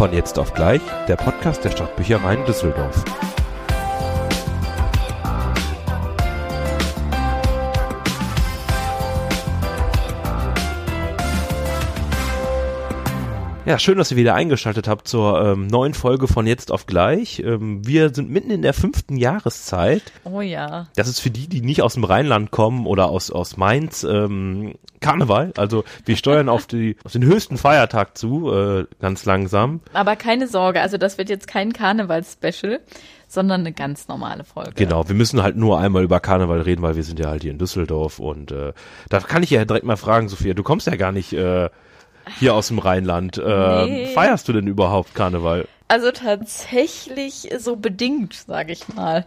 Von jetzt auf gleich, der Podcast der Stadtbüchereien Düsseldorf. Ja, schön, dass ihr wieder eingeschaltet habt zur ähm, neuen Folge von Jetzt auf gleich. Ähm, wir sind mitten in der fünften Jahreszeit. Oh ja. Das ist für die, die nicht aus dem Rheinland kommen oder aus, aus Mainz, ähm, Karneval. Also wir steuern auf, die, auf den höchsten Feiertag zu, äh, ganz langsam. Aber keine Sorge, also das wird jetzt kein Karneval-Special, sondern eine ganz normale Folge. Genau, wir müssen halt nur einmal über Karneval reden, weil wir sind ja halt hier in Düsseldorf und äh, da kann ich ja direkt mal fragen, Sophia, du kommst ja gar nicht äh, hier aus dem Rheinland. Äh, Nee. Feierst du denn überhaupt Karneval? Also tatsächlich so bedingt, sage ich mal.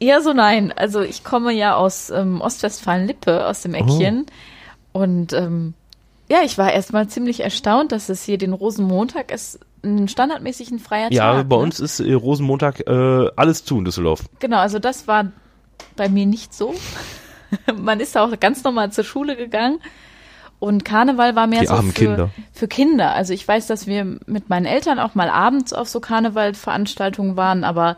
Eher so nein. Also ich komme ja aus ähm, Ostwestfalen-Lippe, aus dem Eckchen. Und ähm, ja, ich war erstmal ziemlich erstaunt, dass es hier den Rosenmontag ist, einen standardmäßigen freier Ja, Tag. bei ne? uns ist äh, Rosenmontag äh, alles zu in Düsseldorf. Genau, also das war bei mir nicht so. Man ist auch ganz normal zur Schule gegangen. Und Karneval war mehr Die so für, Kinder. für Kinder. Also ich weiß, dass wir mit meinen Eltern auch mal abends auf so Karnevalveranstaltungen waren, aber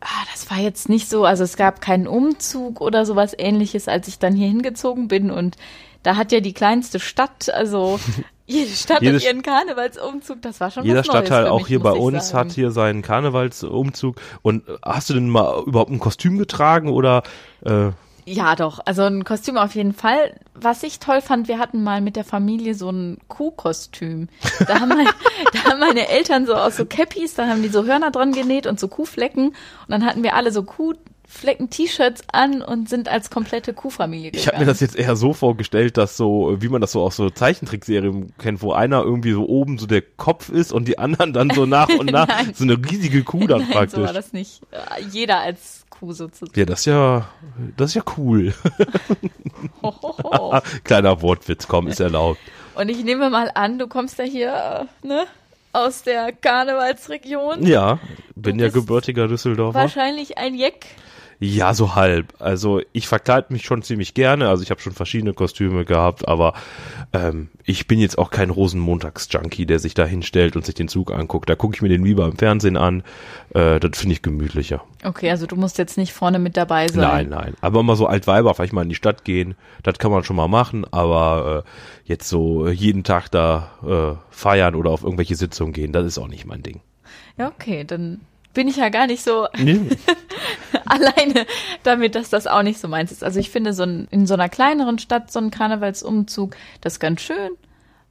ah, das war jetzt nicht so. Also es gab keinen Umzug oder sowas ähnliches, als ich dann hier hingezogen bin. Und da hat ja die kleinste Stadt, also jede Stadt Jede hat ihren Karnevalsumzug. Das war schon Jeder was Neues Stadtteil, für auch mich, hier bei uns, sagen. hat hier seinen Karnevalsumzug. Und hast du denn mal überhaupt ein Kostüm getragen oder äh, Ja, doch. Also ein Kostüm auf jeden Fall. Was ich toll fand, wir hatten mal mit der Familie so ein Kuhkostüm. Da haben, mein, da haben meine Eltern so aus so Cappies, da haben die so Hörner dran genäht und so Kuhflecken. Und dann hatten wir alle so Kuhflecken-T-Shirts an und sind als komplette Kuhfamilie gegangen. Ich habe mir das jetzt eher so vorgestellt, dass so, wie man das so aus so Zeichentrickserien kennt, wo einer irgendwie so oben so der Kopf ist und die anderen dann so nach und nach so eine riesige Kuh dann Nein, so praktisch. war das nicht. Jeder als Kuh sozusagen. ja, das ist ja, das ist ja cool. Kleiner Wortwitz, komm, ist erlaubt. Und ich nehme mal an, du kommst ja hier, ne? Aus der Karnevalsregion. Ja, bin ja bist gebürtiger Düsseldorfer. Wahrscheinlich ein Jeck. Ja, so halb. Also ich verkleide mich schon ziemlich gerne. Also ich habe schon verschiedene Kostüme gehabt, aber ähm, ich bin jetzt auch kein Rosenmontags-Junkie, der sich da hinstellt und sich den Zug anguckt. Da gucke ich mir den lieber im Fernsehen an. Äh, das finde ich gemütlicher. Okay, also du musst jetzt nicht vorne mit dabei sein. Nein, nein. Aber mal so Altweiber, vielleicht mal in die Stadt gehen, das kann man schon mal machen, aber äh, jetzt so jeden Tag da äh, feiern oder auf irgendwelche Sitzungen gehen, das ist auch nicht mein Ding. Ja, okay, dann bin ich ja gar nicht so Nee. alleine damit, dass das auch nicht so meins ist. Also ich finde, so ein, in so einer kleineren Stadt so ein Karnevalsumzug, das ist ganz schön,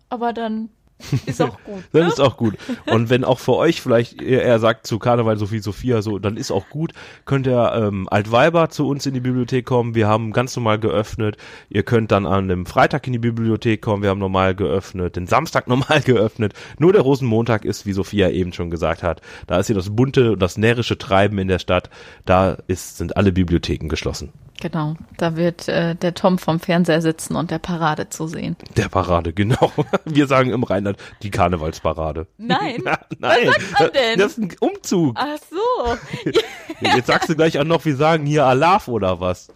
aber dann ist auch gut. Das ne? ist auch gut. Und wenn auch für euch vielleicht eher sagt zu Karneval Sophie Sophia so, dann ist auch gut, könnt ihr ähm, Altweiber zu uns in die Bibliothek kommen. Wir haben ganz normal geöffnet. Ihr könnt dann an einem Freitag in die Bibliothek kommen. Wir haben normal geöffnet. Den Samstag normal geöffnet. Nur der Rosenmontag ist, wie Sophia eben schon gesagt hat, da ist hier das bunte und das närrische Treiben in der Stadt. Da ist, sind alle Bibliotheken geschlossen. Genau, da wird äh, der Tom vom Fernseher sitzen und der Parade zu sehen. Der Parade, genau. Wir sagen im Rheinland die Karnevalsparade. Nein, nein, sagt man denn? das ist ein Umzug. ach so. Jetzt sagst du gleich auch noch, wir sagen hier Alaf oder was.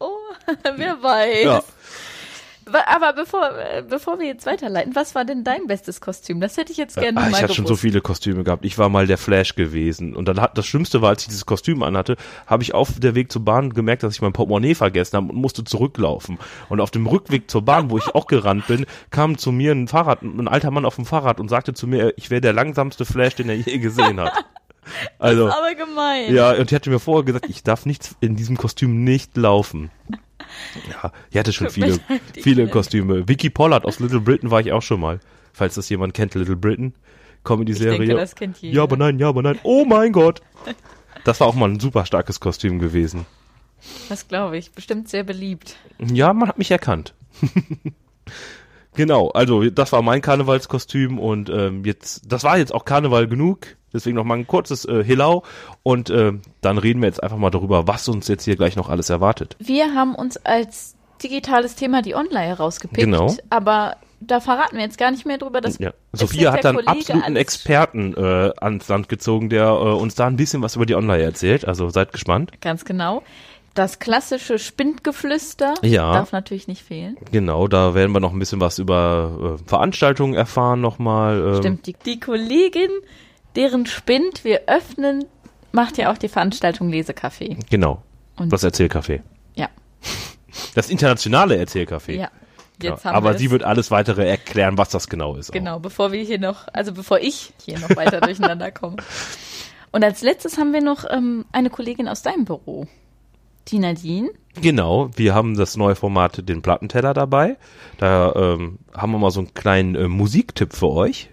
Oh, wer weiß. Ja. Aber bevor, äh, bevor wir jetzt weiterleiten, was war denn dein bestes Kostüm? Das hätte ich jetzt gerne Ah, mal ich hatte schon so viele Kostüme gehabt. Ich war mal der Flash gewesen. Und dann hat das Schlimmste war, als ich dieses Kostüm anhatte, habe ich auf der Weg zur Bahn gemerkt, dass ich mein Portemonnaie vergessen habe und musste zurücklaufen. Und auf dem Rückweg zur Bahn, wo ich auch gerannt bin, kam zu mir ein Fahrrad, ein alter Mann auf dem Fahrrad und sagte zu mir, ich wäre der langsamste Flash, den er je gesehen hat. Also, Aber gemein. ja, und die hatte mir vorher gesagt, ich darf nichts in diesem Kostüm nicht laufen. Ja, ich hatte schon viele, viele Kostüme. Vicky Pollard aus Little Britain war ich auch schon mal. Falls das jemand kennt, Little Britain. Comedy-Serie. Ja, aber nein, ja, aber nein. Oh mein Gott. Das war auch mal ein super starkes Kostüm gewesen. Das glaube ich. Bestimmt sehr beliebt. Ja, man hat mich erkannt. genau, also das war mein Karnevalskostüm und ähm, jetzt, das war jetzt auch Karneval genug. Deswegen noch mal ein kurzes äh, Hillau und äh, dann reden wir jetzt einfach mal darüber, was uns jetzt hier gleich noch alles erwartet. Wir haben uns als digitales Thema die Online rausgepickt. Genau. Aber da verraten wir jetzt gar nicht mehr drüber. Das Ja. Sophia hat dann Kollege absoluten Experten äh, ans Land gezogen, der äh, uns da ein bisschen was über die Online erzählt. Also seid gespannt. Ganz genau. Das klassische Spindgeflüster Ja. darf natürlich nicht fehlen. Genau, da werden wir noch ein bisschen was über äh, Veranstaltungen erfahren nochmal. Ähm, Stimmt, die, die Kollegin, deren Spind wir öffnen, macht ja auch die Veranstaltung Lesecafé. Genau. Und- das Erzählcafé. Ja, Das internationale Erzählcafé. ja. Ja, Jetzt haben aber wir sie wird alles weitere erklären, was das genau ist. auch. Genau, bevor wir hier noch, also bevor ich hier noch weiter durcheinander komme. Und als letztes haben wir noch ähm, eine Kollegin aus deinem Büro, die Nadine. Genau, wir haben das neue Format, den Plattenteller dabei. Da ähm, haben wir mal so einen kleinen äh, Musiktipp für euch.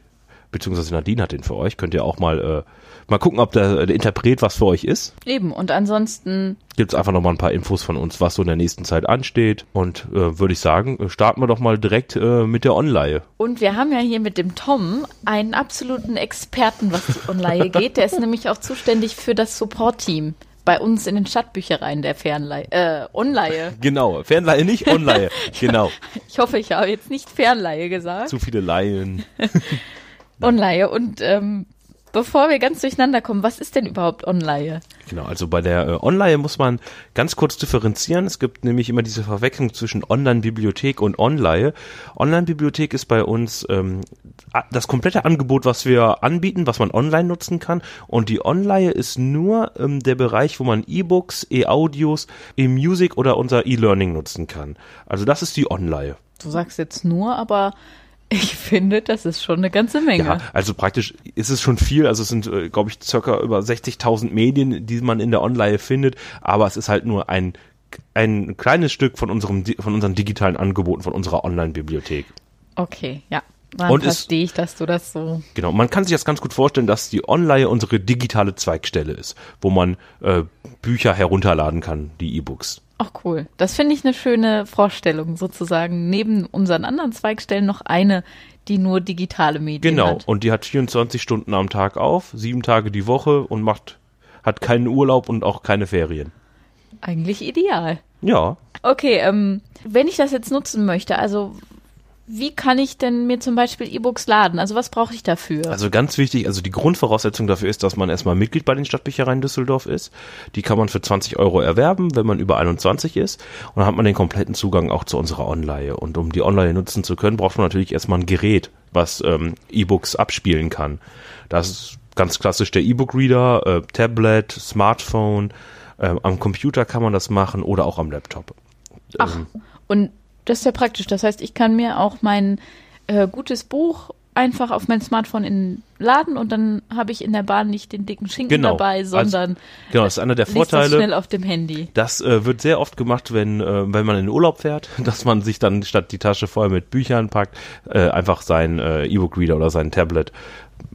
Beziehungsweise Nadine hat den für euch. Könnt ihr auch mal, äh, mal gucken, ob der, der Interpret was für euch ist. Eben, und ansonsten, Gibt's einfach noch mal ein paar Infos von uns, was so in der nächsten Zeit ansteht. Und äh, würde ich sagen, äh, starten wir doch mal direkt äh, mit der Online. und wir haben ja hier mit dem Tom einen absoluten Experten, was die Online geht. Der ist nämlich auch zuständig für das Support-Team bei uns in den Stadtbüchereien der Fernleihe, äh, Online. Genau, Fernleihe nicht, Online. genau, Ich hoffe, ich habe jetzt nicht Fernleihe gesagt. zu viele Laien. Online. Und ähm, bevor wir ganz durcheinander kommen, was ist denn überhaupt Online? Genau, also bei der äh, Online muss man ganz kurz differenzieren. Es gibt nämlich immer diese Verwechslung zwischen Online-Bibliothek und Online. Online-Bibliothek ist bei uns ähm, das komplette Angebot, was wir anbieten, was man online nutzen kann. Und die Online ist nur ähm, der Bereich, wo man E-Books, E-Audios, E-Music oder unser E-Learning nutzen kann. Also das ist die Online. Du sagst jetzt nur, aber ich finde, das ist schon eine ganze Menge. Ja, also praktisch ist es schon viel. Also es sind, äh, glaube ich, circa über 60.000 Medien, die man in der Online findet. Aber es ist halt nur ein ein kleines Stück von unserem von unseren digitalen Angeboten von unserer Online-Bibliothek. Okay, ja. Dann verstehe ich, dass du das so. Genau, man kann sich das ganz gut vorstellen, dass die Online unsere digitale Zweigstelle ist, wo man äh, Bücher herunterladen kann, die E-Books. Ach cool. Das finde ich eine schöne Vorstellung, sozusagen neben unseren anderen Zweigstellen noch eine, die nur digitale Medien Genau, hat. und die hat 24 Stunden am Tag auf, sieben Tage die Woche und macht hat keinen Urlaub und auch keine Ferien. Eigentlich ideal. Ja, Okay, ähm, wenn ich das jetzt nutzen möchte, also wie kann ich denn mir zum Beispiel E-Books laden? Also was brauche ich dafür? Also ganz wichtig, also die Grundvoraussetzung dafür ist, dass man erstmal Mitglied bei den Stadtbüchereien Düsseldorf ist. Die kann man für 20 Euro erwerben, wenn man über 21 ist. Und dann hat man den kompletten Zugang auch zu unserer Online. Und um die Online nutzen zu können, braucht man natürlich erstmal ein Gerät, was ähm, E-Books abspielen kann. Das ist ganz klassisch der E-Book-Reader, äh, Tablet, Smartphone. Ähm, am Computer kann man das machen oder auch am Laptop. Ach, Ähm, und das ist ja praktisch. Das heißt, ich kann mir auch mein äh, gutes Buch einfach auf mein Smartphone in laden und dann habe ich in der Bahn nicht den dicken Schinken Genau. dabei, Also, sondern genau, das ist einer der Vorteile. schnell auf dem Handy. Das äh, wird sehr oft gemacht, wenn, äh, wenn man in den Urlaub fährt, dass man sich dann statt die Tasche voll mit Büchern packt, äh, einfach sein äh, E-Book-Reader oder sein Tablet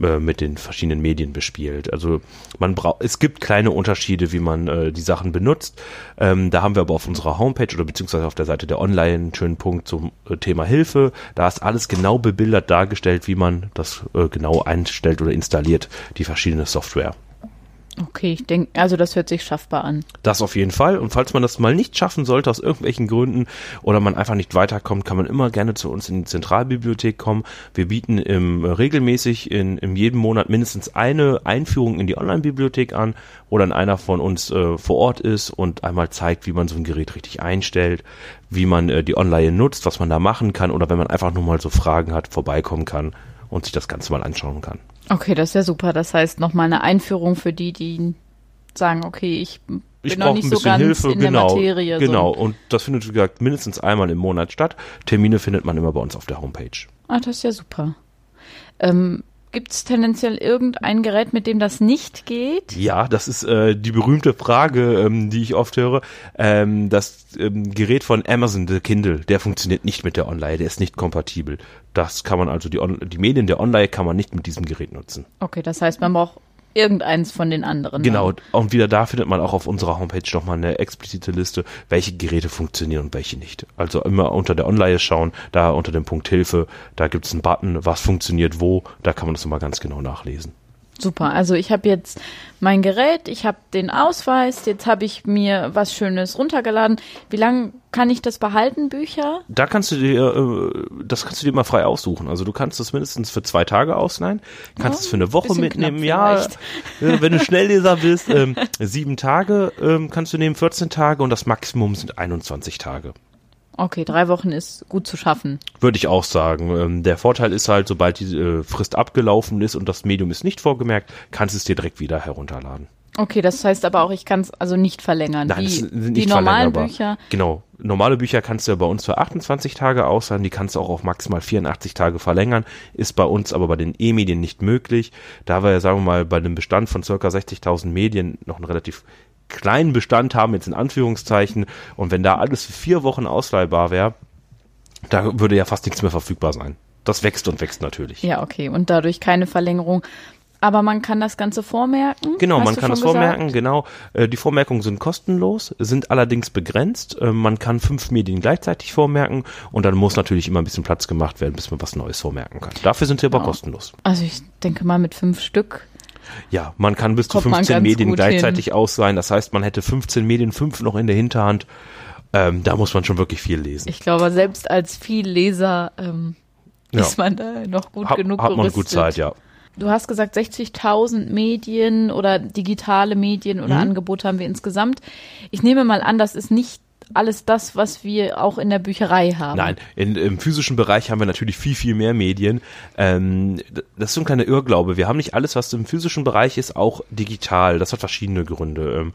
äh, mit den verschiedenen Medien bespielt. Also man braucht, es gibt kleine Unterschiede, wie man äh, die Sachen benutzt. Ähm, da haben wir aber auf unserer Homepage oder beziehungsweise auf der Seite der Online einen schönen Punkt zum äh, Thema Hilfe. Da ist alles genau bebildert dargestellt, wie man das äh, genau einstellt oder installiert, die verschiedene Software. Okay, ich denke, also das hört sich schaffbar an. Das auf jeden Fall. Und falls man das mal nicht schaffen sollte, aus irgendwelchen Gründen, oder man einfach nicht weiterkommt, kann man immer gerne zu uns in die Zentralbibliothek kommen. Wir bieten im, äh, regelmäßig in, in jedem Monat mindestens eine Einführung in die Online-Bibliothek an, wo dann einer von uns äh, vor Ort ist und einmal zeigt, wie man so ein Gerät richtig einstellt, wie man äh, die Online nutzt, was man da machen kann, oder wenn man einfach nur mal so Fragen hat, vorbeikommen kann und sich das Ganze mal anschauen kann. Okay, das ist ja super. Das heißt, nochmal eine Einführung für die, die sagen, okay, ich bin Ich noch brauche nicht ein so bisschen ganz Hilfe, in genau. der Materie. genau. So. Und das findet, wie gesagt, mindestens einmal im Monat statt. Termine findet man immer bei uns auf der Homepage. Ah, das ist ja super. Ähm, Gibt es tendenziell irgendein Gerät, mit dem das nicht geht? Ja, das ist äh, die berühmte Frage, ähm, die ich oft höre. Ähm, das ähm, Gerät von Amazon, der Kindle, der funktioniert nicht mit der Online, der ist nicht kompatibel. Das kann man also, die, On die Medien der Online kann man nicht mit diesem Gerät nutzen. Okay, das heißt, man braucht irgendeins von den anderen. Genau, und wieder da findet man auch auf unserer Homepage nochmal eine explizite Liste, welche Geräte funktionieren und welche nicht. Also immer unter der Online schauen, da unter dem Punkt Hilfe, da gibt es einen Button, was funktioniert wo, da kann man das immer ganz genau nachlesen. Super. Also ich habe jetzt mein Gerät, ich habe den Ausweis, jetzt habe ich mir was Schönes runtergeladen. Wie lange kann ich das behalten, Bücher? Da kannst du dir, äh, das kannst du dir mal frei aussuchen. Also du kannst es mindestens für zwei Tage ausleihen, kannst Oh, es für eine Woche mitnehmen. Ja, äh, wenn du Schnellleser bist, ähm, sieben Tage ähm, kannst du nehmen, 14 Tage und das Maximum sind 21 Tage. Okay, drei Wochen ist gut zu schaffen. Würde ich auch sagen. Ähm, der Vorteil ist halt, sobald die äh, Frist abgelaufen ist und das Medium ist nicht vorgemerkt, kannst du es dir direkt wieder herunterladen. Okay, das heißt aber auch, ich kann es also nicht verlängern. Nein, die, sind die nicht normalen. Bücher. Genau. Normale Bücher kannst du ja bei uns für 28 Tage ausleihen, die kannst du auch auf maximal 84 Tage verlängern, ist bei uns aber bei den E-Medien nicht möglich, da wir ja, sagen wir mal, bei einem Bestand von circa 60.000 Medien noch einen relativ kleinen Bestand haben, jetzt in Anführungszeichen, und wenn da alles für vier Wochen ausleihbar wäre, da würde ja fast nichts mehr verfügbar sein. Das wächst und wächst natürlich. Ja, okay. Und dadurch keine Verlängerung. Aber man kann das Ganze vormerken. Genau, man kann das gesagt? vormerken, genau. Äh, Die Vormerkungen sind kostenlos, sind allerdings begrenzt. Äh, Man kann fünf Medien gleichzeitig vormerken und dann muss natürlich immer ein bisschen Platz gemacht werden, bis man was Neues vormerken kann. Dafür sind sie aber Ja. kostenlos. Also ich denke mal mit fünf Stück. Ja, man kann bis zu Kommt man 15 ganz Medien gleichzeitig ausleihen. Das heißt, man hätte 15 Medien, fünf noch in der Hinterhand. Ähm, da muss man schon wirklich viel lesen. Ich glaube, selbst als Vielleser ähm, Ja. ist man da noch gut Hat, genug hat man gerüstet. gut Zeit, ja. Du hast gesagt, 60.000 Medien oder digitale Medien oder Mhm. Angebote haben wir insgesamt. Ich nehme mal an, das ist nicht alles das, was wir auch in der Bücherei haben. Nein, in, im physischen Bereich haben wir natürlich viel, viel mehr Medien. Ähm, das ist so ein kleiner Irrglaube. Wir haben nicht alles, was im physischen Bereich ist, auch digital. Das hat verschiedene Gründe. Ähm,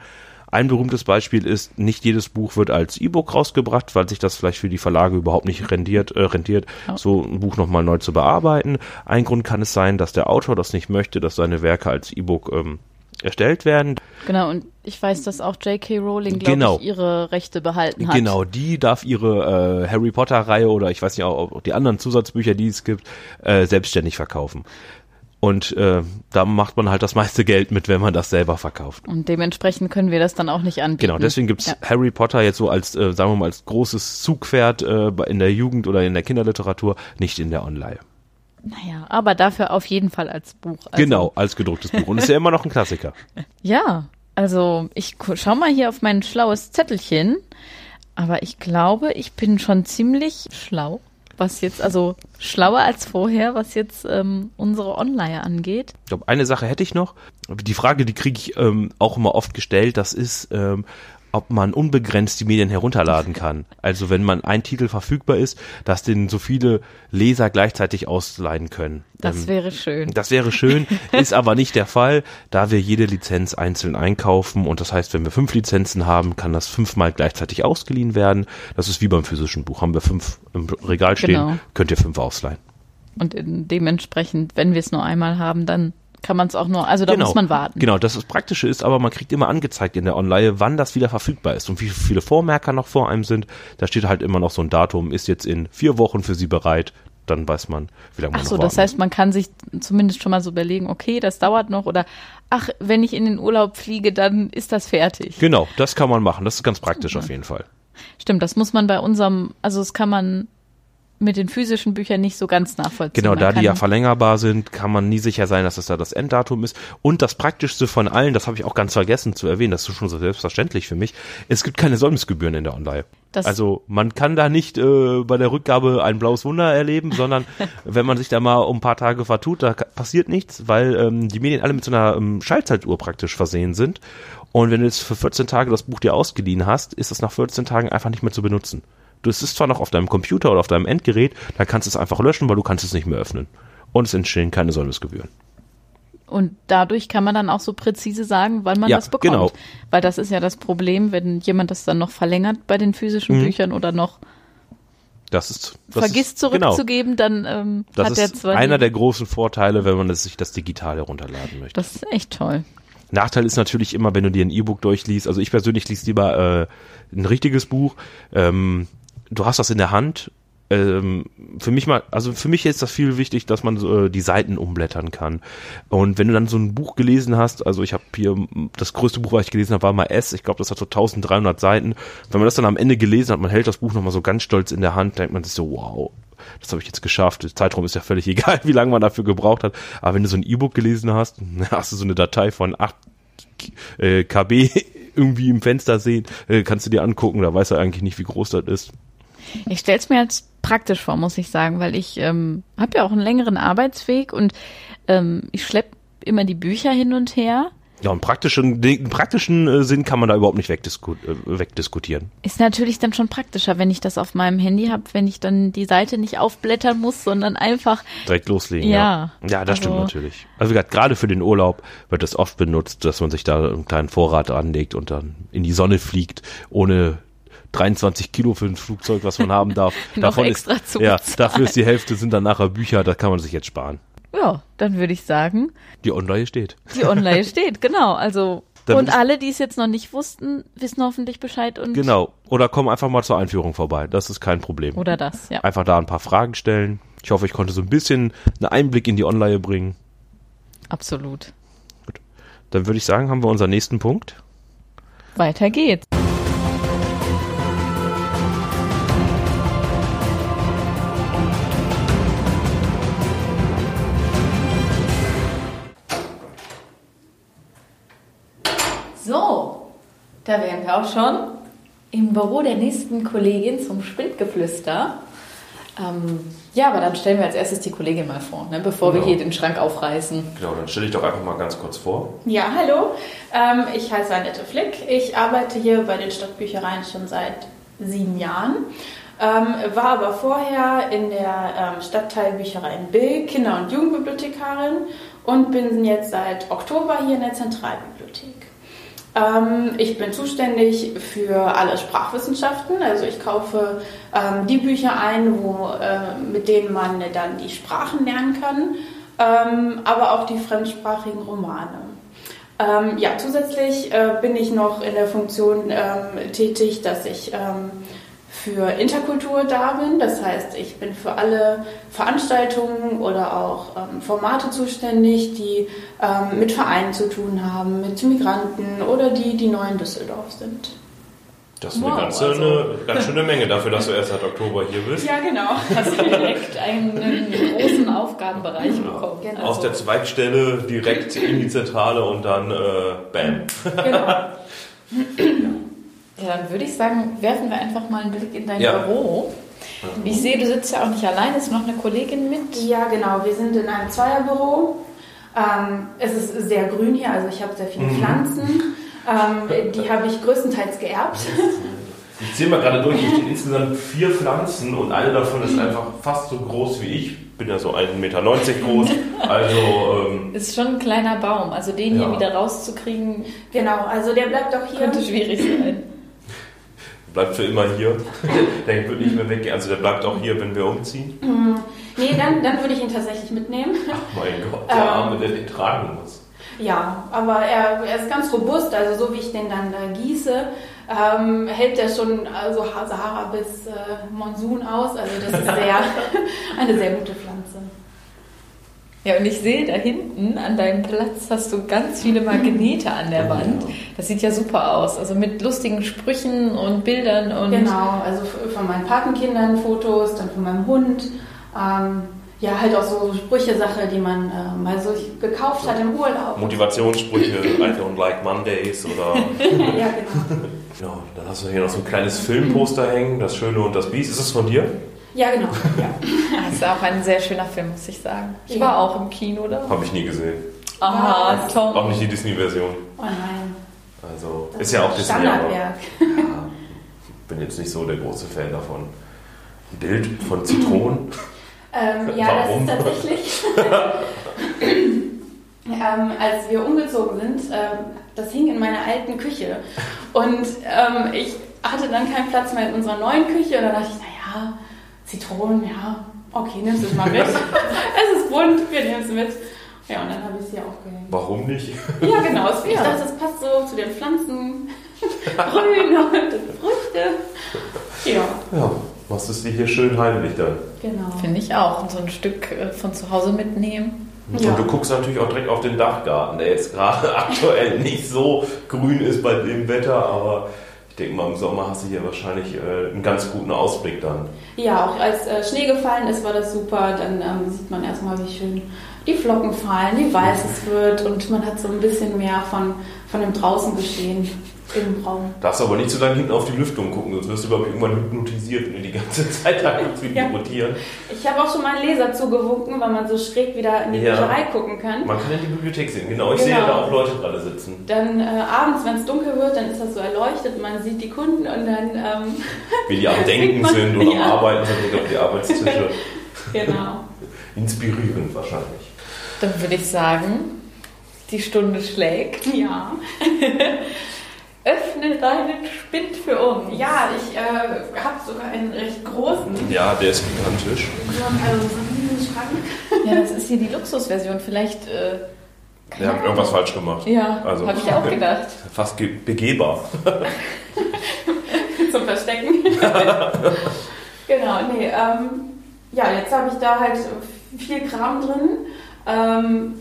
ein berühmtes Beispiel ist, nicht jedes Buch wird als E-Book rausgebracht, weil sich das vielleicht für die Verlage überhaupt nicht rendiert, äh, rentiert, Ja. so ein Buch nochmal neu zu bearbeiten. Ein Grund kann es sein, dass der Autor das nicht möchte, dass seine Werke als E-Book ähm, erstellt werden. Genau, und ich weiß, dass auch J.K. Rowling, glaube Genau. ich, ihre Rechte behalten hat. Genau, die darf ihre äh, Harry Potter Reihe oder ich weiß nicht auch auch die anderen Zusatzbücher, die es gibt, äh, selbstständig verkaufen. Und äh, da macht man halt das meiste Geld mit, wenn man das selber verkauft. Und dementsprechend können wir das dann auch nicht anbieten. Genau, deswegen gibt's Ja. Harry Potter jetzt so als, äh, sagen wir mal, als großes Zugpferd äh, in der Jugend oder in der Kinderliteratur, nicht in der Online. Naja, aber dafür auf jeden Fall als Buch. Also, genau, als gedrucktes Buch. Und ist ja immer noch ein Klassiker. Ja, also ich schau mal hier auf mein schlaues Zettelchen, aber ich glaube, ich bin schon ziemlich schlau, was jetzt, also schlauer als vorher, was jetzt ähm, unsere Online angeht. Ich glaube, eine Sache hätte ich noch. Die Frage, die kriege ich ähm, auch immer oft gestellt, das ist, ähm, ob man unbegrenzt die Medien herunterladen kann. Also wenn man ein Titel verfügbar ist, dass den so viele Leser gleichzeitig ausleihen können. Das Ähm, wäre schön. das wäre schön, ist aber nicht der Fall, da wir jede Lizenz einzeln einkaufen und das heißt, wenn wir fünf Lizenzen haben, kann das fünfmal gleichzeitig ausgeliehen werden. Das ist wie beim physischen Buch. Haben wir fünf im Regal stehen, Genau. könnt ihr fünf ausleihen. Und in, dementsprechend, wenn wir es nur einmal haben, dann kann man es auch nur, also da muss man warten. Genau, das das Praktische ist, aber man kriegt immer angezeigt in der Online, wann das wieder verfügbar ist und wie viele Vormerker noch vor einem sind. Da steht halt immer noch so ein Datum, ist jetzt in vier Wochen für Sie bereit. Dann weiß man, wie lange man Ach noch so, das warten heißt, man kann sich zumindest schon mal so überlegen, okay, das dauert noch oder ach, wenn ich in den Urlaub fliege, dann ist das fertig. Genau, das kann man machen. Das ist ganz praktisch auf jeden Fall. Stimmt, das muss man bei unserem, also das kann man mit den physischen Büchern nicht so ganz nachvollziehen. Genau, da die ja verlängerbar sind, kann man nie sicher sein, dass es da das Enddatum ist. Und das Praktischste von allen, das habe ich auch ganz vergessen zu erwähnen, das ist schon so selbstverständlich für mich, es gibt keine Säumnisgebühren in der Online. Das- also man kann da nicht äh, bei der Rückgabe ein blaues Wunder erleben, sondern wenn man sich da mal um ein paar Tage vertut, da passiert nichts, weil ähm, die Medien alle mit so einer ähm, Schaltzeituhr praktisch versehen sind. Und wenn du jetzt für 14 Tage das Buch dir ausgeliehen hast, ist es nach 14 Tagen einfach nicht mehr zu benutzen. Du es ist zwar noch auf deinem Computer oder auf deinem Endgerät, da kannst du es einfach löschen, weil du kannst es nicht mehr öffnen. Und es entstehen keine Säumnisgebühren. Und dadurch kann man dann auch so präzise sagen, wann man Ja, das bekommt. genau. Weil das ist ja das Problem, wenn jemand das dann noch verlängert bei den physischen Mhm. Büchern oder noch Das ist das vergisst ist, genau, zurückzugeben, dann ähm, das hat der zwar einer der großen Vorteile, wenn man es sich das digital herunterladen möchte. Das ist echt toll. Nachteil ist natürlich immer, wenn du dir ein E-Book durchliest. Also ich persönlich liest lieber äh, ein richtiges Buch. Ähm, du hast das in der Hand ähm, für mich mal, also für mich ist das viel wichtig, dass man so, äh, die Seiten umblättern kann. Und wenn du dann so ein Buch gelesen hast, also ich habe hier das größte Buch, was ich gelesen habe, war mal S. Ich glaube, das hat so 1300 Seiten. Wenn man das dann am Ende gelesen hat, man hält das Buch nochmal so ganz stolz in der Hand, denkt man sich so, wow, das habe ich jetzt geschafft. Der Zeitraum ist ja völlig egal, wie lange man dafür gebraucht hat. Aber wenn du so ein E-Book gelesen hast, hast du so eine Datei von 8 äh, KB irgendwie im Fenster sehen, äh, kannst du dir angucken, da weißt du eigentlich nicht, wie groß das ist. Ich stelle es mir als praktisch vor, muss ich sagen, weil ich ähm, habe ja auch einen längeren Arbeitsweg und ähm, ich schleppe immer die Bücher hin und her. Ja, einen praktischen, den praktischen äh, Sinn kann man da überhaupt nicht wegdisku äh, wegdiskutieren. Ist natürlich dann schon praktischer, wenn ich das auf meinem Handy habe, wenn ich dann die Seite nicht aufblättern muss, sondern einfach direkt loslegen. Ja, ja, ja das also, stimmt natürlich. Also wie gesagt, gerade für den Urlaub wird das oft benutzt, dass man sich da einen kleinen Vorrat anlegt und dann in die Sonne fliegt, ohne 23 Kilo für ein Flugzeug, was man haben darf. Davon extra ist, ja, dafür ist die Hälfte sind dann nachher Bücher, da kann man sich jetzt sparen. Ja, dann würde ich sagen. Die Online steht. Die Online steht, genau. Also dann und alle, die es jetzt noch nicht wussten, wissen hoffentlich Bescheid und. Genau. Oder kommen einfach mal zur Einführung vorbei. Das ist kein Problem. Oder das, ja. Einfach da ein paar Fragen stellen. Ich hoffe, ich konnte so ein bisschen einen Einblick in die Online bringen. Absolut. Gut. Dann würde ich sagen, haben wir unseren nächsten Punkt. Weiter geht's. Auch schon im Büro der nächsten Kollegin zum Spindgeflüster. Ähm, ja, aber dann stellen wir als erstes die Kollegin mal vor, ne, bevor genau. wir hier den Schrank aufreißen. Genau, dann stelle ich doch einfach mal ganz kurz vor. Ja, hallo. Ähm, ich heiße Annette Flick. Ich arbeite hier bei den Stadtbüchereien schon seit sieben Jahren. Ähm, war aber vorher in der ähm, Stadtteilbücherei in Bill Kinder- und Jugendbibliothekarin und bin jetzt seit Oktober hier in der Zentralbibliothek. Ähm, ich bin zuständig für alle Sprachwissenschaften. Also ich kaufe ähm, die Bücher ein, wo, äh, mit denen man dann die Sprachen lernen kann, ähm, aber auch die fremdsprachigen Romane. Ähm, ja, zusätzlich äh, bin ich noch in der Funktion ähm, tätig, dass ich ähm, für Interkultur da bin. Das heißt, ich bin für alle Veranstaltungen oder auch ähm, Formate zuständig, die ähm, mit Vereinen zu tun haben, mit Migranten oder die, die neu in Düsseldorf sind. Das ist wow, eine, ganze, also, eine ganz schöne Menge dafür, dass du erst seit Oktober hier bist. Ja, genau. Hast du direkt einen, großen Aufgabenbereich genau. bekommen. Genau. Aus der Zweigstelle direkt in die Zentrale und dann äh, Bam. Genau. ja. Dann würde ich sagen, werfen wir einfach mal einen Blick in dein ja. Büro. Ich sehe, du sitzt ja auch nicht allein, ist noch eine Kollegin mit? Ja, genau. Wir sind in einem Zweierbüro. Ähm, es ist sehr grün hier, also ich habe sehr viele mhm. Pflanzen. Ähm, die habe ich größtenteils geerbt. Ich zähle mal gerade durch, ich stehe insgesamt vier Pflanzen und eine davon ist einfach fast so groß wie ich. Bin ja so 1,90 Meter groß. Also ähm, ist schon ein kleiner Baum. Also den ja. hier wieder rauszukriegen. Genau, also der bleibt auch hier. Könnte schwierig sein bleibt für immer hier. der wird nicht mehr weggehen. Also der bleibt auch hier, wenn wir umziehen. Mm, nee, dann, dann würde ich ihn tatsächlich mitnehmen. Ach mein Gott, der ähm, Arme, der den tragen muss. Ja, aber er, er ist ganz robust, also so wie ich den dann da gieße, ähm, hält der schon also Sahara bis äh, Monsun aus. Also das ist sehr, eine sehr gute Pflanze. Ja, und ich sehe da hinten an deinem Platz hast du ganz viele Magnete an der Wand. Das sieht ja super aus. Also mit lustigen Sprüchen und Bildern und. Genau, also von meinen Patenkindern Fotos, dann von meinem Hund. Ähm, ja, halt auch so Sprüche-Sache, die man äh, mal so gekauft hat im Urlaub. Motivationssprüche, I don't like Mondays oder. ja, genau. Ja, dann hast du hier noch so ein kleines Filmposter hängen, Das Schöne und das Biest. Ist das von dir? Ja, genau. Ja. Das ist auch ein sehr schöner Film, muss ich sagen. Ich war auch im Kino da. Habe ich nie gesehen. Aha, Tom. Auch nicht die Disney-Version. Oh nein. Also, das ist ja auch Disney. Standardwerk. Ja, bin jetzt nicht so der große Fan davon. Ein Bild von Zitronen. Ähm, ja, Warum? das ist tatsächlich. ähm, als wir umgezogen sind, ähm, das hing in meiner alten Küche. Und ähm, ich hatte dann keinen Platz mehr in unserer neuen Küche. Und dann dachte ich, naja, Zitronen, ja, okay, nimmst du es mal mit. es ist bunt, wir nehmen es mit. Ja, und dann habe ich sie aufgehängt. Warum nicht? Ja, genau. Ich ja. dachte, das passt so zu den Pflanzen. Grün und Früchte. Ja. ja. Machst es dir hier schön heimlich dann. Genau. Finde ich auch. Und so ein Stück äh, von zu Hause mitnehmen. Ja. Und du guckst natürlich auch direkt auf den Dachgarten, der jetzt gerade aktuell nicht so grün ist bei dem Wetter, aber denke mal, im Sommer hast du hier wahrscheinlich äh, einen ganz guten Ausblick dann. Ja, auch als äh, Schnee gefallen ist, war das super. Dann ähm, sieht man erstmal, wie schön die Flocken fallen, wie weiß es wird und man hat so ein bisschen mehr von, von dem draußen geschehen im Raum. Darfst aber nicht zu lange hinten auf die Lüftung gucken, sonst wirst du, ich, irgendwann hypnotisiert, wenn du die ganze Zeit da guckst, wie die Ja. rotieren. Ich habe auch schon mal einen Leser zugewunken, weil man so schräg wieder in die Ja. Bücherei gucken kann. Man kann in die Bibliothek sehen, genau. Ich Genau. sehe da auch Leute gerade sitzen. Dann äh, abends, wenn es dunkel wird, dann ist das so erleuchtet, man sieht die Kunden und dann, ähm, Wie die am Denken sind und am Ja. Arbeiten sind auf die Arbeitstische. genau. Inspirierend wahrscheinlich. Dann würde ich sagen, die Stunde schlägt. Ja. Öffne deinen Spind für uns. Ja, ich äh, habe sogar einen recht großen. Ja, der ist gigantisch. Also so einen Schrank. Ja, das ist hier die Luxusversion. Vielleicht. Äh, Wir haben irgendwas falsch gemacht. Ja, Also- habe ich auch gedacht. Fast ge- begehbar. zum Verstecken. genau, nee, ähm, ja, jetzt habe ich da halt viel Kram drin. Ähm,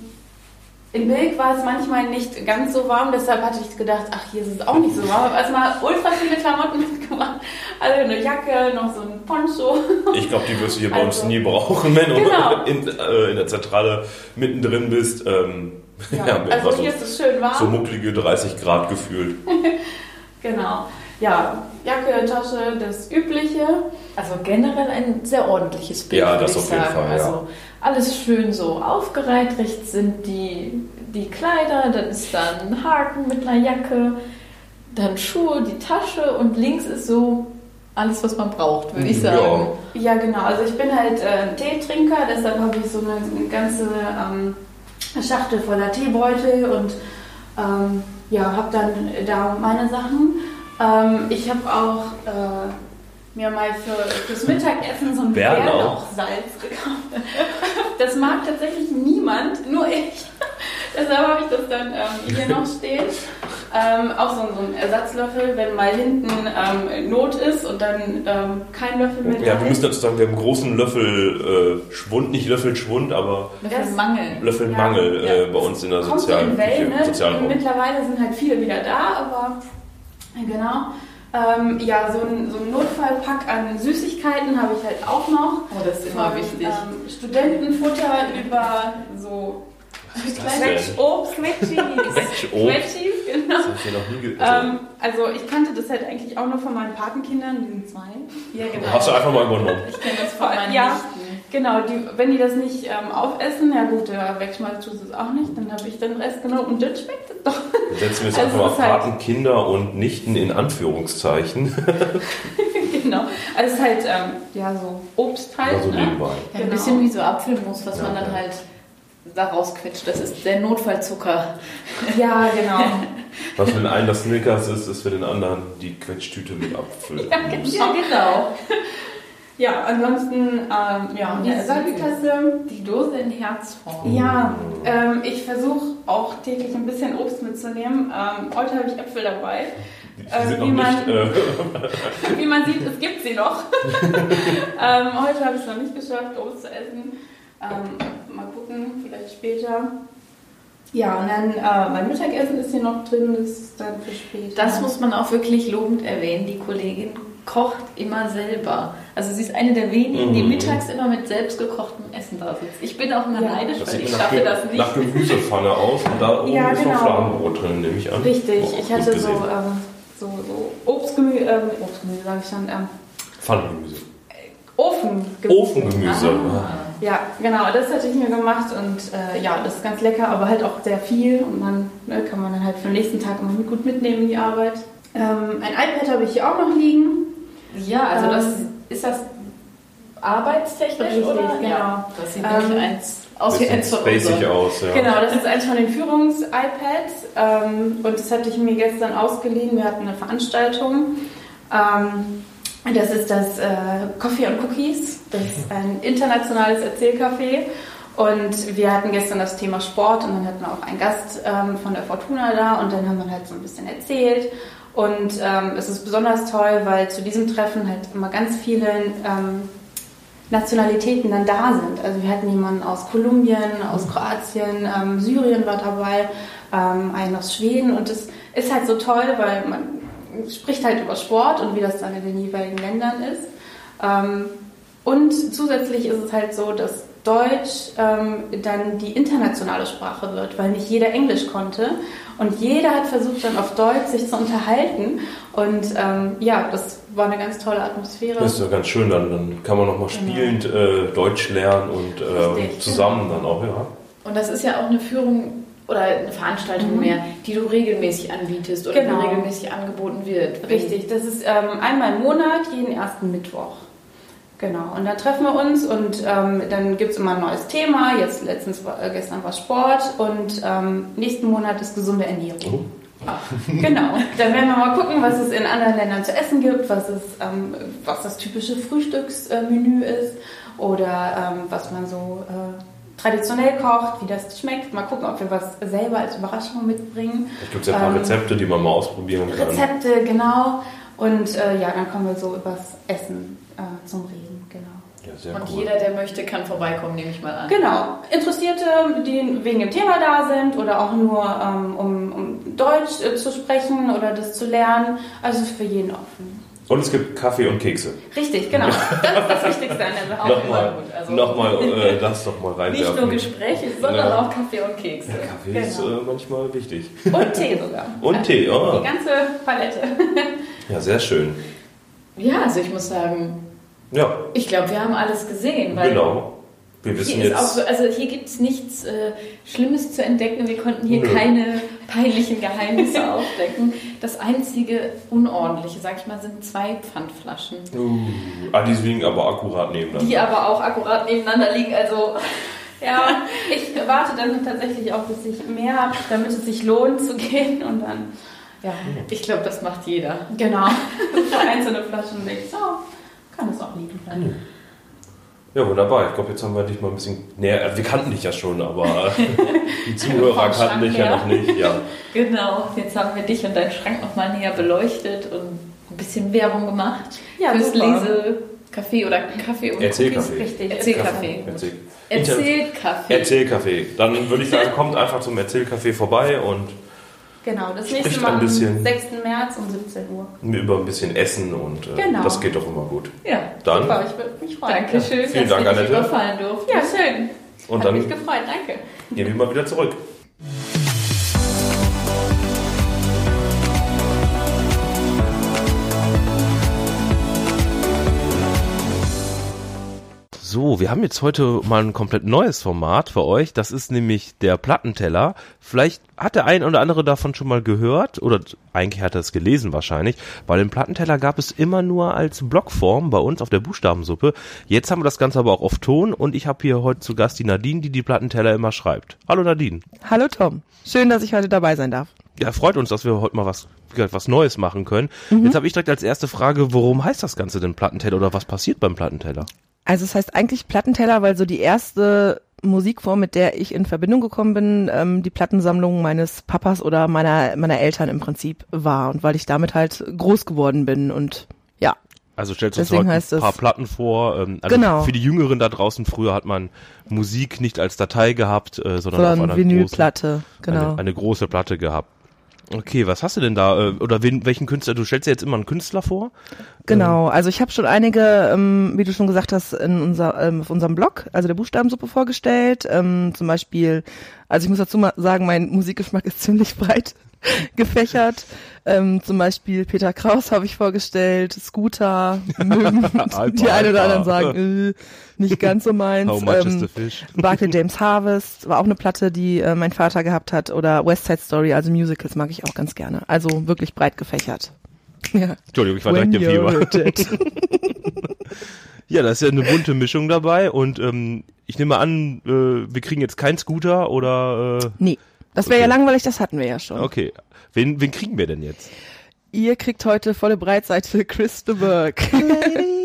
in Bilk war es manchmal nicht ganz so warm, deshalb hatte ich gedacht, ach, hier ist es auch nicht so warm. Ich habe erstmal ultra viele Klamotten mitgemacht. Also eine Jacke, noch so ein Poncho. Ich glaube, die wirst du hier bei uns Also- nie brauchen, wenn du Genau. in, äh, in der Zentrale mittendrin bist. Ähm, Ja, ja, also hier so, ist es schön warm. so mucklige 30 Grad gefühlt. Genau. Ja, Jacke, Tasche, das Übliche. Also generell ein sehr ordentliches Bild, Ja, würde das ich auf jeden sagen. Fall, ja. Also alles schön so aufgereiht. Rechts sind die, die Kleider, dann ist da ein Haken mit einer Jacke, dann Schuhe, die Tasche und links ist so alles, was man braucht, würde ich Ja. sagen. Ja, genau. Also ich bin halt äh, ein Teetrinker, deshalb habe ich so eine, eine ganze ähm, Schachtel voller Teebeutel und ähm, ja, habe dann da meine Sachen. Ähm, ich habe auch äh, mir mal für, fürs Mittagessen so ein Bärlauch. Bärlauchsalz gekauft. Das mag tatsächlich niemand, nur ich. Deshalb habe ich das dann ähm, hier noch stehen. Ähm, auch so, so ein Ersatzlöffel, wenn mal hinten ähm, Not ist und dann ähm, kein Löffel mehr Ja, wir müssen dazu sagen, wir haben einen großen Löffel äh, Schwund, nicht Löffel Schwund, aber Löffel Das- Mangel. Löffel Ja, Mangel äh, ja. bei uns in der Kommt so sozialen in Wellen, ne? Sozialraum. Mittlerweile sind halt viele wieder da, aber genau. Ähm, ja, so ein, so ein Notfallpack an Süßigkeiten habe ich halt auch noch. Oh, das ist immer Von, wichtig. Ähm, Studentenfutter über so ist das denn? Quetschobst, Quetschis. Quetschis, genau. Das hab ich hier noch nie ge also, Ähm, also ich kannte das halt eigentlich auch nur von meinen Patenkindern, die sind zwei. Ja, genau. Hast du einfach mal übernommen. Ich kenne das von meinen Ja. Nichten. Genau, die, wenn die das nicht ähm, aufessen, ja gut, ja, wegschmeißen tust du es auch nicht, dann habe ich den Rest genommen und dann schmeckt es doch. Dann setzen wir jetzt Also einfach es mal ist halt- Patenkinder und Nichten in Anführungszeichen. genau. Also es ist halt, ähm, ja, so Obst halt. Oder so ne? nebenbei. Ja, ein Genau. bisschen wie so Apfelmus, was Ja, man dann ja. halt da rausquetscht. Das ist der Notfallzucker. Ja, genau. Was für den einen das Snickers ist, ist für den anderen die Quetschtüte mit Apfel. Ja, genau. Ja. Ja, ansonsten, ähm, ja, eine Ersatztasse. Die Dose in Herzform. Ja, ähm, ich versuche auch täglich ein bisschen Obst mitzunehmen. Ähm, heute habe ich Äpfel dabei. Die Äh, wie noch man- nicht. Äh, Wie man sieht, es gibt sie noch. ähm, heute habe ich es noch nicht geschafft, Obst zu essen. Ähm, mal gucken, vielleicht später. Ja, und dann äh, mein Mittagessen ist hier noch drin, das ist dann für später. Das muss man auch wirklich lobend erwähnen. Die Kollegin kocht immer selber. Also sie ist eine der wenigen, die Mhm. mittags immer mit selbstgekochtem Essen da sitzt. Ich bin auch immer Ja. neidisch, weil ich schaffe das nicht. nach Gemüsepfanne aus und da oben Ja, ist genau. noch Fladenbrot drin, nehme ich an. Richtig, Oh, ich hatte so, ähm, so, so Obstgemüse, ähm, Obstgemüse sage ich schon, ähm, Pfannengemüse. Ofengemüse. Ofengemüse. Ah. Ja, genau, das hatte ich mir gemacht und äh, ja, das ist ganz lecker, aber halt auch sehr viel und dann ne, kann man dann halt für den nächsten Tag immer gut mitnehmen in die Arbeit. Ähm, ein iPad habe ich hier auch noch liegen. Ja, also das Ähm, ist das arbeitstechnisch Richtig, oder? genau. Ja, das sieht Ähm, nämlich eins aus wie eins von spacig unseren. aus, ja. Genau, das ist eins von den Führungs-iPads ähm, und das hatte ich mir gestern ausgeliehen. Wir hatten eine Veranstaltung. Ähm, das ist das äh, Coffee and Cookies. Das ist ein internationales Erzählcafé. Und wir hatten gestern das Thema Sport und dann hatten wir auch einen Gast ähm, von der Fortuna da und dann haben wir halt so ein bisschen erzählt. Und ähm, es ist besonders toll, weil zu diesem Treffen halt immer ganz viele ähm, Nationalitäten dann da sind. Also wir hatten jemanden aus Kolumbien, aus Kroatien, ähm, Syrien war dabei, ähm, einen aus Schweden und es ist halt so toll, weil man spricht halt über Sport und wie das dann in den jeweiligen Ländern ist. Ähm, und zusätzlich ist es halt so, dass Deutsch ähm, dann die internationale Sprache wird, weil nicht jeder Englisch konnte. Und jeder hat versucht, dann auf Deutsch sich zu unterhalten. Und ähm, ja, das war eine ganz tolle Atmosphäre. Das ist ja ganz schön, dann, dann kann man nochmal Genau. spielend äh, Deutsch lernen und äh, zusammen dann auch, ja. Und das ist ja auch eine Führung oder eine Veranstaltung mehr, die du regelmäßig anbietest oder Genau. die regelmäßig angeboten wird. Richtig, das ist ähm, einmal im Monat, jeden ersten Mittwoch. Genau, und dann treffen wir uns und ähm, dann gibt es immer ein neues Thema. Jetzt letztens war, äh, gestern war Sport und ähm, nächsten Monat ist gesunde Ernährung. Genau, dann werden wir mal gucken, was es in anderen Ländern zu essen gibt, was, es, ähm, was das typische Frühstücksmenü ist oder ähm, was man so äh, traditionell kocht, wie das schmeckt. Mal gucken, ob wir was selber als Überraschung mitbringen. Da gibt es ja ein paar Ähm, Rezepte, die man mal ausprobieren kann. Rezepte, genau. Und äh, ja, dann kommen wir so übers Essen äh, zum Reden, genau. Ja, sehr Und cool. jeder, der möchte, kann vorbeikommen, nehme ich mal an. Genau, Interessierte, die wegen dem Thema da sind oder auch nur ähm, um, um Deutsch äh, zu sprechen oder das zu lernen. Also ist für jeden offen. Und es gibt Kaffee und Kekse. Richtig, genau. Das ist das Wichtigste an der Sache. Nochmal, also- nochmal äh, das doch mal reinwerfen. Nicht nur Gespräche, sondern Ja. auch Kaffee und Kekse. Ja, Kaffee ist Genau. äh, manchmal wichtig. Und Tee sogar. Und Tee, oh. Die ganze Palette. Ja, sehr schön. Ja, also ich muss sagen, Ja, ich glaube, wir haben alles gesehen. Genau. Wir wissen Hier ist auch jetzt. so, also hier gibt es nichts äh, Schlimmes zu entdecken. Wir konnten hier Nö. keine peinlichen Geheimnisse aufdecken. Das einzige Unordentliche, sag ich mal, sind zwei Pfandflaschen, Uh, ah, die liegen aber akkurat nebeneinander. die aber auch akkurat nebeneinander liegen. Also Ja, ich warte dann tatsächlich auch, bis ich mehr habe, damit es sich lohnt zu gehen und dann, ja, ich glaube, das macht jeder. genau, für einzelne Flaschen nicht. So, kann es auch liegen bleiben. Ja, wunderbar. Ich glaube, jetzt haben wir dich mal ein bisschen näher. Also wir kannten dich ja schon, aber die Zuhörer kannten dich ja noch nicht. Ja. Genau, jetzt haben wir dich und deinen Schrank nochmal näher beleuchtet und ein bisschen Werbung gemacht Ja, fürs super. Lesekaffee oder Kaffee und Erzählkaffee. Richtig. Erzählkaffee. Erzähl. Erzählkaffee. Erzählkaffee. Dann würde ich sagen, kommt einfach zum Erzählkaffee vorbei und Genau, das Spricht nächste ein Mal am bisschen. 6. März um 17 Uhr. über ein bisschen essen und äh, Genau. das geht doch immer gut. Ja, Dann Super, ich würde mich freuen. Dankeschön, Vielen dass Dank, wir dich Annette. überfallen durften. Ja, schön. und Hat dann mich gefreut, danke. gehen wir mal wieder zurück. So, wir haben jetzt heute mal ein komplett neues Format für euch. Das ist nämlich der Plattenteller. Vielleicht hat der ein oder andere davon schon mal gehört oder eigentlich hat er es gelesen wahrscheinlich, weil den Plattenteller gab es immer nur als Blockform bei uns auf der Buchstabensuppe. Jetzt haben wir das Ganze aber auch auf Ton und ich habe hier heute zu Gast die Nadine, die die Plattenteller immer schreibt. Hallo Nadine. Hallo Tom, schön, dass ich heute dabei sein darf. Ja, freut uns, dass wir heute mal was, was Neues machen können. Jetzt habe ich direkt als erste Frage, warum heißt das Ganze denn Plattenteller oder was passiert beim Plattenteller? Also es heißt eigentlich Plattenteller, weil so die erste Musikform, mit der ich in Verbindung gekommen bin, ähm, die Plattensammlung meines Papas oder meiner meiner Eltern im Prinzip war und weil ich damit halt groß geworden bin und ja, Also stellst du uns heute ein paar Platten vor. Ähm, also Genau. Für die Jüngeren da draußen, früher hat man Musik nicht als Datei gehabt, äh, sondern auf sondern einer Vinylplatte, großen, genau. eine, eine große Platte gehabt. Okay, was hast du denn da? Äh, oder wen, welchen Künstler? Du stellst dir jetzt immer einen Künstler vor? Genau, also ich habe schon einige, ähm, wie du schon gesagt hast, in unser, ähm, auf unserem Blog, also der Buchstabensuppe vorgestellt. Ähm, zum Beispiel, also ich muss dazu mal sagen, mein Musikgeschmack ist ziemlich breit gefächert. Ähm, zum Beispiel Peter Kraus habe ich vorgestellt, Scooter, mögen die einen oder anderen sagen, äh, nicht ganz so meins. How much is Ähm, the fish? Barclay James Harvest war auch eine Platte, die äh, mein Vater gehabt hat. Oder West Side Story, also Musicals mag ich auch ganz gerne. Also wirklich breit gefächert. Ja. Entschuldigung, ich war When direkt im Fieber. Ja, da ist ja eine bunte Mischung dabei und ähm, ich nehme an, äh, wir kriegen jetzt keinen Scooter oder äh, Nee, das wäre Okay. ja langweilig, das hatten wir ja schon. okay. Wen, wen kriegen wir denn jetzt? Ihr kriegt heute volle Breitseite Chris de Burgh.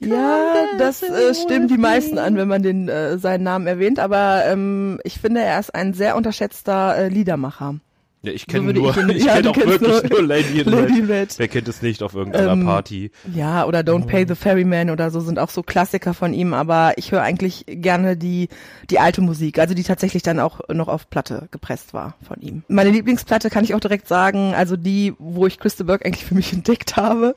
ja, das äh, stimmt die meisten an, wenn man den äh, seinen Namen erwähnt, aber ähm, ich finde, er ist ein sehr unterschätzter äh, Liedermacher. Ja, ich So kenne würde nur, ich ihn- ich ja, kenne auch wirklich nur nur Lady in Lady Red. Red. Wer kennt es nicht auf irgendeiner Ähm, Party? Ja, oder Don't Pay the Ferryman oder so sind auch so Klassiker von ihm, aber ich höre eigentlich gerne die, die alte Musik, also die tatsächlich dann auch noch auf Platte gepresst war von ihm. Meine Lieblingsplatte kann ich auch direkt sagen, also die, wo ich Christa Burke eigentlich für mich entdeckt habe,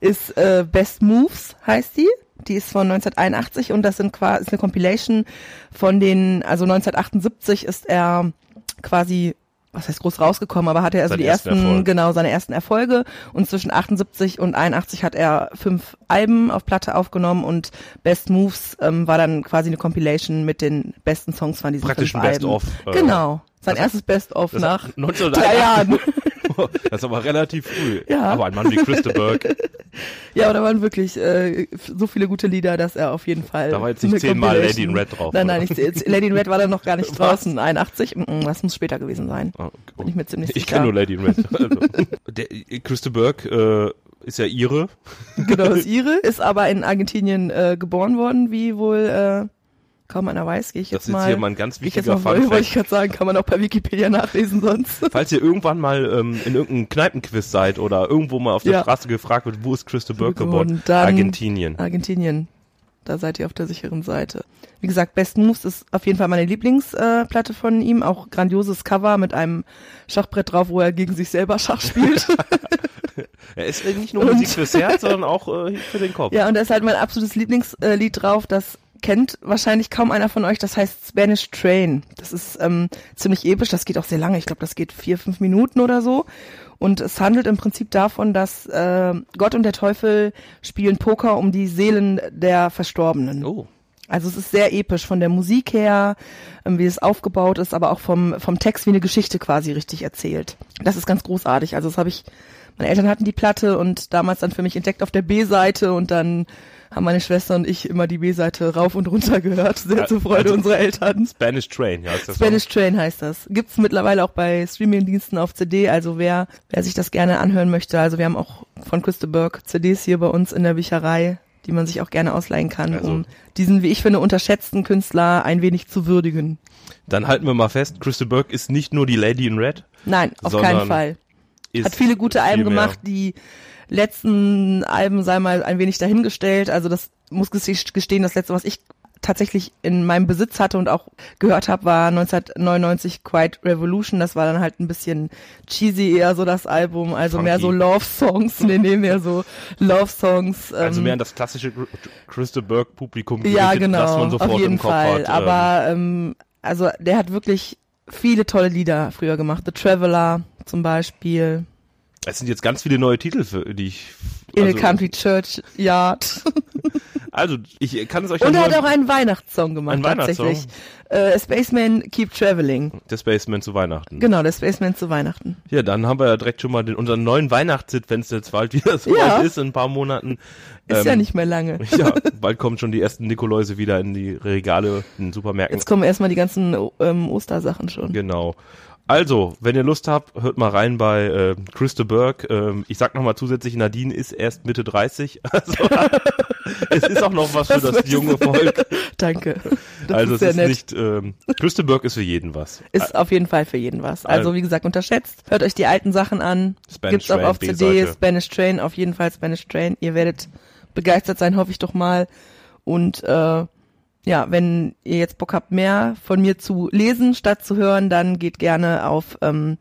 ist äh, Best Moves, heißt die. Die ist von 1981 und das sind quasi ist eine Compilation von den, also 1978 ist er quasi, was heißt groß rausgekommen, aber hatte er also Seinen die ersten ersten, genau, seine ersten Erfolge und zwischen 78 und 81 hat er fünf Alben auf Platte aufgenommen und Best Moves ähm, war dann quasi eine Compilation mit den besten Songs von diesen Praktisch fünf Alben. Best-of, äh, genau. Sein das- erstes Best-of nach 1981. drei Jahren. Das ist aber relativ früh. Ja. Aber ein Mann wie Christa Burke, Ja, aber da waren wirklich äh, so viele gute Lieder, dass er auf jeden Fall. da war jetzt nicht zehnmal Lady in Red drauf. Nein, nein, nicht, Lady in Red war dann noch gar nicht draußen. 81, mm, mm, das muss später gewesen sein. Ah, Bin ich mir ziemlich Ich sicher. kenne nur Lady in Red. Also, der, Christa Burke äh, ist ja ihre. Genau, ist ihre, ist aber in Argentinien äh, geboren worden, wie wohl äh, kaum einer weiß, gehe ich Das jetzt ist mal. hier mal ein ganz wichtiger mal, wollte Fun ich gerade sagen, kann man auch bei Wikipedia nachlesen sonst. Falls ihr irgendwann mal ähm, in irgendeinem Kneipenquiz seid oder irgendwo mal auf der Ja. Straße gefragt wird, wo ist Christa Burke Geboren, Argentinien. Argentinien. Da seid ihr auf der sicheren Seite. Wie gesagt, Best Moves ist auf jeden Fall meine Lieblingsplatte äh, von ihm. Auch grandioses Cover mit einem Schachbrett drauf, wo er gegen sich selber Schach spielt. Er ist nicht nur Musik fürs Herz, sondern auch äh, für den Kopf. ja, und da ist halt mein absolutes Lieblingslied drauf. Das kennt wahrscheinlich kaum einer von euch. Das heißt Spanish Train. Das ist ähm, ziemlich episch. Das geht auch sehr lange. Ich glaube, das geht vier, fünf Minuten oder so. Und es handelt im Prinzip davon, dass äh, Gott und der Teufel spielen Poker um die Seelen der Verstorbenen. Oh. Also es ist sehr episch von der Musik her, ähm, wie es aufgebaut ist, aber auch vom, vom Text wie eine Geschichte quasi richtig erzählt. Das ist ganz großartig. Also das habe ich, meine Eltern hatten die Platte und damals dann für mich entdeckt auf der B-Seite und dann haben meine Schwester und ich immer die B-Seite rauf und runter gehört, sehr zur Freude Also- unserer Eltern. Spanish Train, ja, ist das Spanish Train heißt das. Gibt's mittlerweile auch bei Streamingdiensten auf CD, also wer, wer sich das gerne anhören möchte, also wir haben auch von Christa Burke CDs hier bei uns in der Bücherei, die man sich auch gerne ausleihen kann, Also- um diesen, wie ich finde, unterschätzten Künstler ein wenig zu würdigen. Dann halten wir mal fest, Christa Burke ist nicht nur die Lady in Red. Nein, auf keinen Fall. Hat viele gute Alben gemacht, die letzten Alben sei mal ein wenig dahingestellt. Also das muss gese- gestehen, das letzte, was ich tatsächlich in meinem Besitz hatte und auch gehört habe, war 1999 Quiet Revolution. Das war dann halt ein bisschen cheesy eher so das Album, also Funky. mehr so Love Songs, nee, nee, mehr so Love Songs. Also ähm, mehr an das klassische Christa Burke Publikum ja, genau, das man sofort auf jeden im Kopf Fall. hat. Aber ähm, also der hat wirklich viele tolle Lieder früher gemacht. The Traveler zum Beispiel. es sind jetzt ganz viele neue Titel, für die ich. In also, a Country Church Yard. Also ich kann es euch Und er hat auch einen Weihnachtssong gemacht, Einen Weihnachtssong? tatsächlich. Äh, Spaceman Keep Traveling. der Spaceman zu Weihnachten. Genau, der Spaceman zu Weihnachten. Ja, dann haben wir ja direkt schon mal den, unseren neuen Weihnachtshit, wenn es jetzt bald wieder so Ja. ist, in ein paar Monaten. Ist Ähm, ja nicht mehr lange. Ja, bald kommen schon die ersten Nikoläuse wieder in die Regale in den Supermärkten. Jetzt kommen erstmal die ganzen ähm, Ostersachen schon. Genau. Also, wenn ihr Lust habt, hört mal rein bei äh, Christa Burke. Ähm, ich sag nochmal zusätzlich, Nadine ist erst Mitte 30. Also, es ist auch noch was für das möchtest junge? Volk. Danke. Das also ist es ist nett. nicht, ähm, Christa Burke ist für jeden was. Ist auf jeden Fall für jeden was. Also Also- wie gesagt, unterschätzt. Hört euch die alten Sachen an. Spanish Gibt's auch auf CD. Spanish Train, auf jeden Fall Spanish Train. Ihr werdet begeistert sein, hoffe ich doch mal. Und äh, ja, wenn ihr jetzt Bock habt, mehr von mir zu lesen statt zu hören, dann geht gerne auf ähm,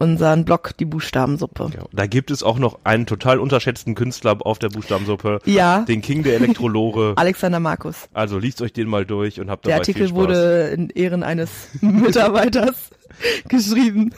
unseren Blog, die Buchstabensuppe. Ja, da gibt es auch noch einen total unterschätzten Künstler auf der Buchstabensuppe. Ja, Den King der Elektrolore. Alexander Markus. Also liest euch den mal durch und habt Der dabei viel Artikel wurde in Ehren eines Mitarbeiters geschrieben.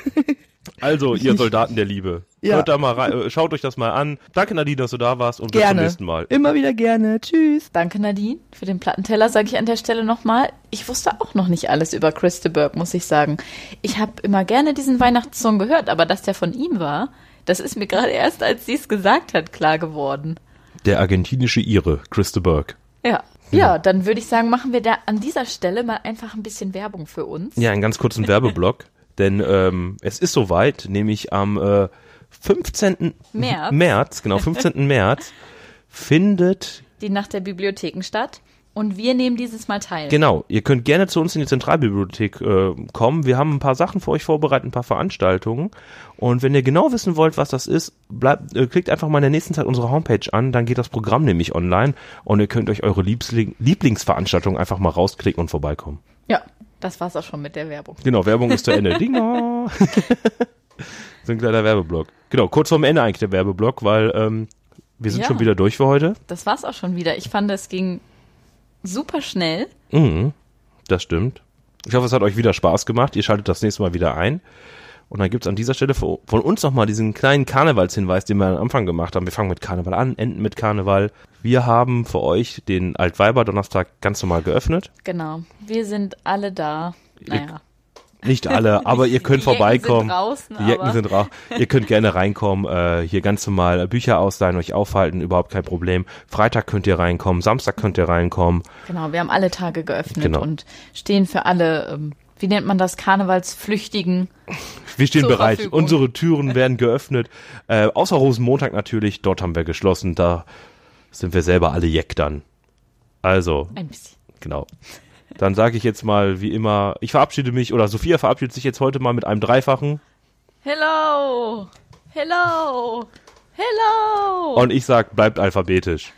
Also, Ich ihr. Soldaten der Liebe. Ja. Hört da mal rein, äh, schaut euch das mal an. Danke Nadine, dass du da warst und bis zum Gerne. nächsten Mal. Immer wieder gerne. Tschüss. Danke Nadine für den Plattenteller, sage ich an der Stelle nochmal. Ich wusste auch noch nicht alles über Christa Burke, muss ich sagen. Ich habe immer gerne diesen Weihnachtssong gehört, aber dass der von ihm war, das ist mir gerade erst, als sie es gesagt hat, klar geworden. Der argentinische Ire, Christa Burke. Ja. Ja, dann würde ich sagen, machen wir da an dieser Stelle mal einfach ein bisschen Werbung für uns. Ja, einen ganz kurzen Werbeblock, denn ähm, es ist soweit, nämlich am äh, 15. März. März, genau, 15. März findet Die Nacht der Bibliotheken statt. Und wir nehmen dieses Mal teil. Genau, ihr könnt gerne zu uns in die Zentralbibliothek äh, kommen. Wir haben ein paar Sachen für euch vorbereitet, ein paar Veranstaltungen. Und wenn ihr genau wissen wollt, was das ist, bleibt, äh, klickt einfach mal in der nächsten Zeit unsere Homepage an, dann geht das Programm nämlich online und ihr könnt euch eure Liebsling Lieblingsveranstaltung einfach mal rausklicken und vorbeikommen. Ja, das war's auch schon mit der Werbung. Genau, Werbung ist zu Ende. Ding dong. so ein kleiner Werbeblock. Genau, kurz vorm Ende eigentlich der Werbeblock, weil ähm, wir sind Ja. schon wieder durch für heute. Das war's auch schon wieder. Ich fand, es ging super schnell. Mhm, das stimmt. Ich hoffe, es hat euch wieder Spaß gemacht. Ihr schaltet das nächste Mal wieder ein. Und dann gibt's an dieser Stelle von uns nochmal diesen kleinen Karnevalshinweis, den wir am Anfang gemacht haben. Wir fangen mit Karneval an, enden mit Karneval. Wir haben für euch den Altweiber-Donnerstag ganz normal geöffnet. Genau. Wir sind alle da. Naja. Nicht alle, aber ihr könnt Die vorbeikommen. sind draußen, Die Jecken sind raus. Ihr könnt gerne reinkommen, äh, hier ganz normal Bücher ausleihen, euch aufhalten, überhaupt kein Problem. Freitag könnt ihr reinkommen, Samstag könnt ihr reinkommen. Genau, wir haben alle Tage geöffnet Genau. und stehen für alle, ähm, wie nennt man das, Karnevalsflüchtigen. Wir stehen bereit. Verfügung. Unsere Türen werden geöffnet. Äh, außer Rosenmontag natürlich, dort haben wir geschlossen. Da sind wir selber alle Jeck dann. Also, Ein bisschen. genau. Dann sage ich jetzt mal, wie immer, ich verabschiede mich, oder Sophia verabschiedet sich jetzt heute mal mit einem Dreifachen. Hello! Hello! Hello! Und ich sag, bleibt alphabetisch.